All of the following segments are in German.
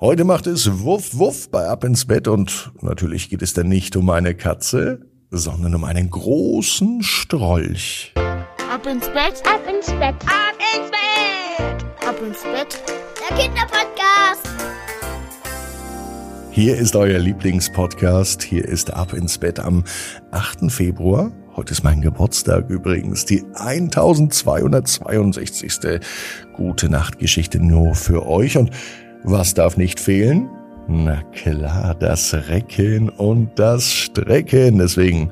Heute macht es Wuff Wuff bei Ab ins Bett und natürlich geht es dann nicht um eine Katze, sondern um einen großen Strolch. Ab ins Bett, ab ins Bett, ab ins Bett, ab ins Bett. Der Kinderpodcast. Hier ist euer Lieblingspodcast. Hier ist Ab ins Bett am 8. Februar. Heute ist mein Geburtstag übrigens, die 1262. Gute Nachtgeschichte nur für euch und was darf nicht fehlen? Na klar, das Recken und das Strecken. Deswegen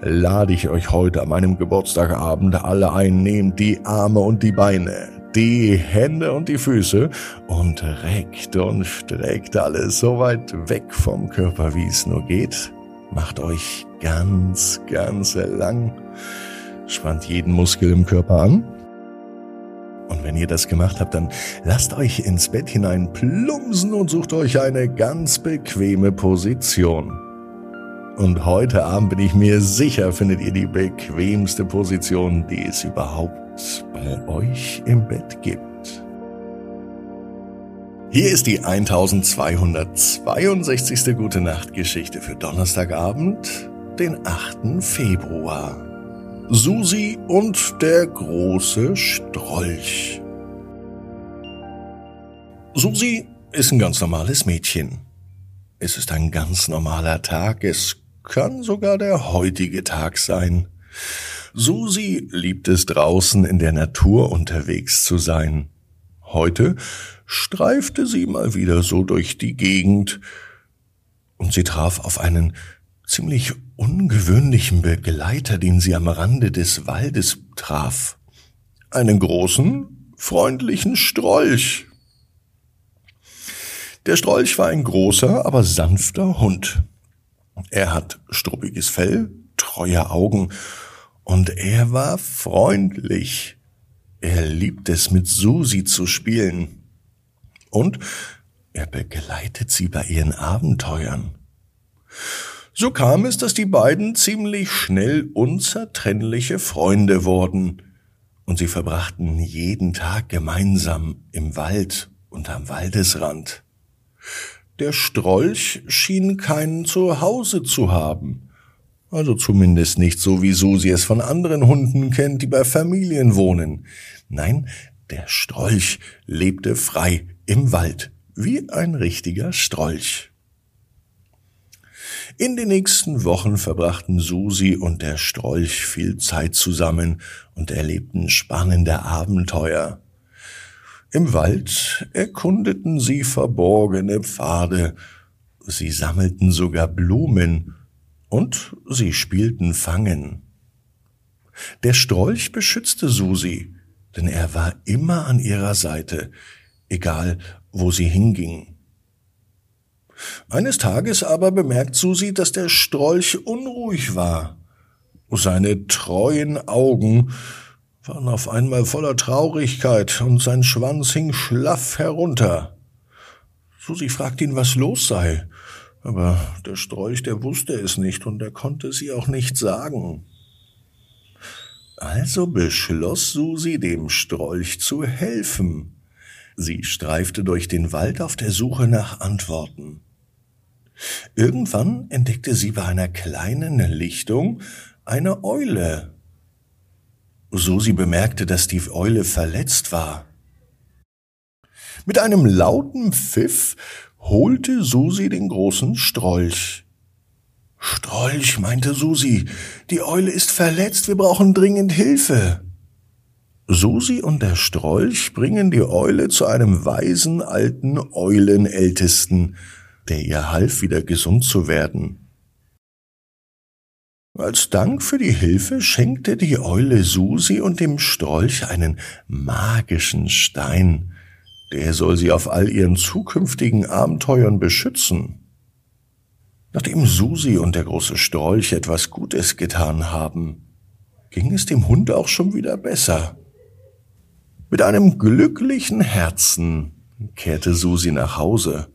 lade ich euch heute an meinem Geburtstagabend alle ein, nehmt die Arme und die Beine, die Hände und die Füße und reckt und streckt alles so weit weg vom Körper, wie es nur geht. Macht euch ganz, ganz lang. Spannt jeden Muskel im Körper an wenn ihr das gemacht habt, dann lasst euch ins Bett hinein plumpsen und sucht euch eine ganz bequeme Position. Und heute Abend bin ich mir sicher, findet ihr die bequemste Position, die es überhaupt bei euch im Bett gibt. Hier ist die 1262. Gute Nacht Geschichte für Donnerstagabend, den 8. Februar. Susi und der große Strolch. Susi ist ein ganz normales Mädchen. Es ist ein ganz normaler Tag, es kann sogar der heutige Tag sein. Susi liebt es draußen in der Natur unterwegs zu sein. Heute streifte sie mal wieder so durch die Gegend und sie traf auf einen ziemlich ungewöhnlichen Begleiter, den sie am Rande des Waldes traf. Einen großen, freundlichen Strolch. Der Strolch war ein großer, aber sanfter Hund. Er hat struppiges Fell, treue Augen und er war freundlich. Er liebt es, mit Susi zu spielen. Und er begleitet sie bei ihren Abenteuern. So kam es, dass die beiden ziemlich schnell unzertrennliche Freunde wurden, und sie verbrachten jeden Tag gemeinsam im Wald und am Waldesrand. Der Strolch schien keinen Zuhause zu haben, also zumindest nicht so, wie Susi es von anderen Hunden kennt, die bei Familien wohnen. Nein, der Strolch lebte frei im Wald, wie ein richtiger Strolch. In den nächsten Wochen verbrachten Susi und der Strolch viel Zeit zusammen und erlebten spannende Abenteuer. Im Wald erkundeten sie verborgene Pfade, sie sammelten sogar Blumen und sie spielten Fangen. Der Strolch beschützte Susi, denn er war immer an ihrer Seite, egal wo sie hinging. Eines Tages aber bemerkt Susi, dass der Strolch unruhig war. Seine treuen Augen waren auf einmal voller Traurigkeit und sein Schwanz hing schlaff herunter. Susi fragt ihn, was los sei, aber der Strolch, der wusste es nicht und er konnte sie auch nicht sagen. Also beschloss Susi, dem Strolch zu helfen. Sie streifte durch den Wald auf der Suche nach Antworten. Irgendwann entdeckte sie bei einer kleinen Lichtung eine Eule. Susi bemerkte, dass die Eule verletzt war. Mit einem lauten Pfiff holte Susi den großen Strolch. Strolch, meinte Susi, die Eule ist verletzt, wir brauchen dringend Hilfe. Susi und der Strolch bringen die Eule zu einem weisen alten Eulenältesten, der ihr half, wieder gesund zu werden. Als Dank für die Hilfe schenkte die Eule Susi und dem Strolch einen magischen Stein, der soll sie auf all ihren zukünftigen Abenteuern beschützen. Nachdem Susi und der große Strolch etwas Gutes getan haben, ging es dem Hund auch schon wieder besser. Mit einem glücklichen Herzen kehrte Susi nach Hause.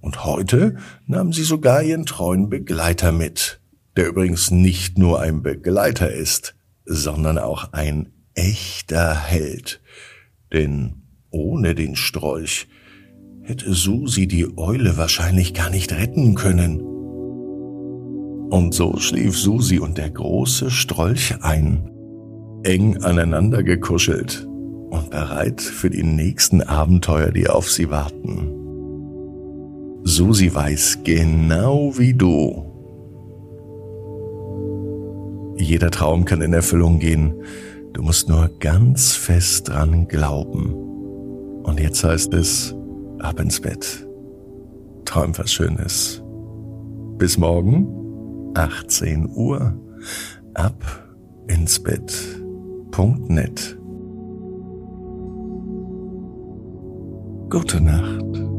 Und heute nahm sie sogar ihren treuen Begleiter mit, der übrigens nicht nur ein Begleiter ist, sondern auch ein echter Held. Denn ohne den Strolch hätte Susi die Eule wahrscheinlich gar nicht retten können. Und so schlief Susi und der große Strolch ein, eng aneinander gekuschelt und bereit für die nächsten Abenteuer, die auf sie warten. Susi weiß genau wie du. Jeder Traum kann in Erfüllung gehen. Du musst nur ganz fest dran glauben. Und jetzt heißt es, ab ins Bett. Träum was Schönes. Bis morgen, 18 Uhr. Ab ins Bett.net. Gute Nacht.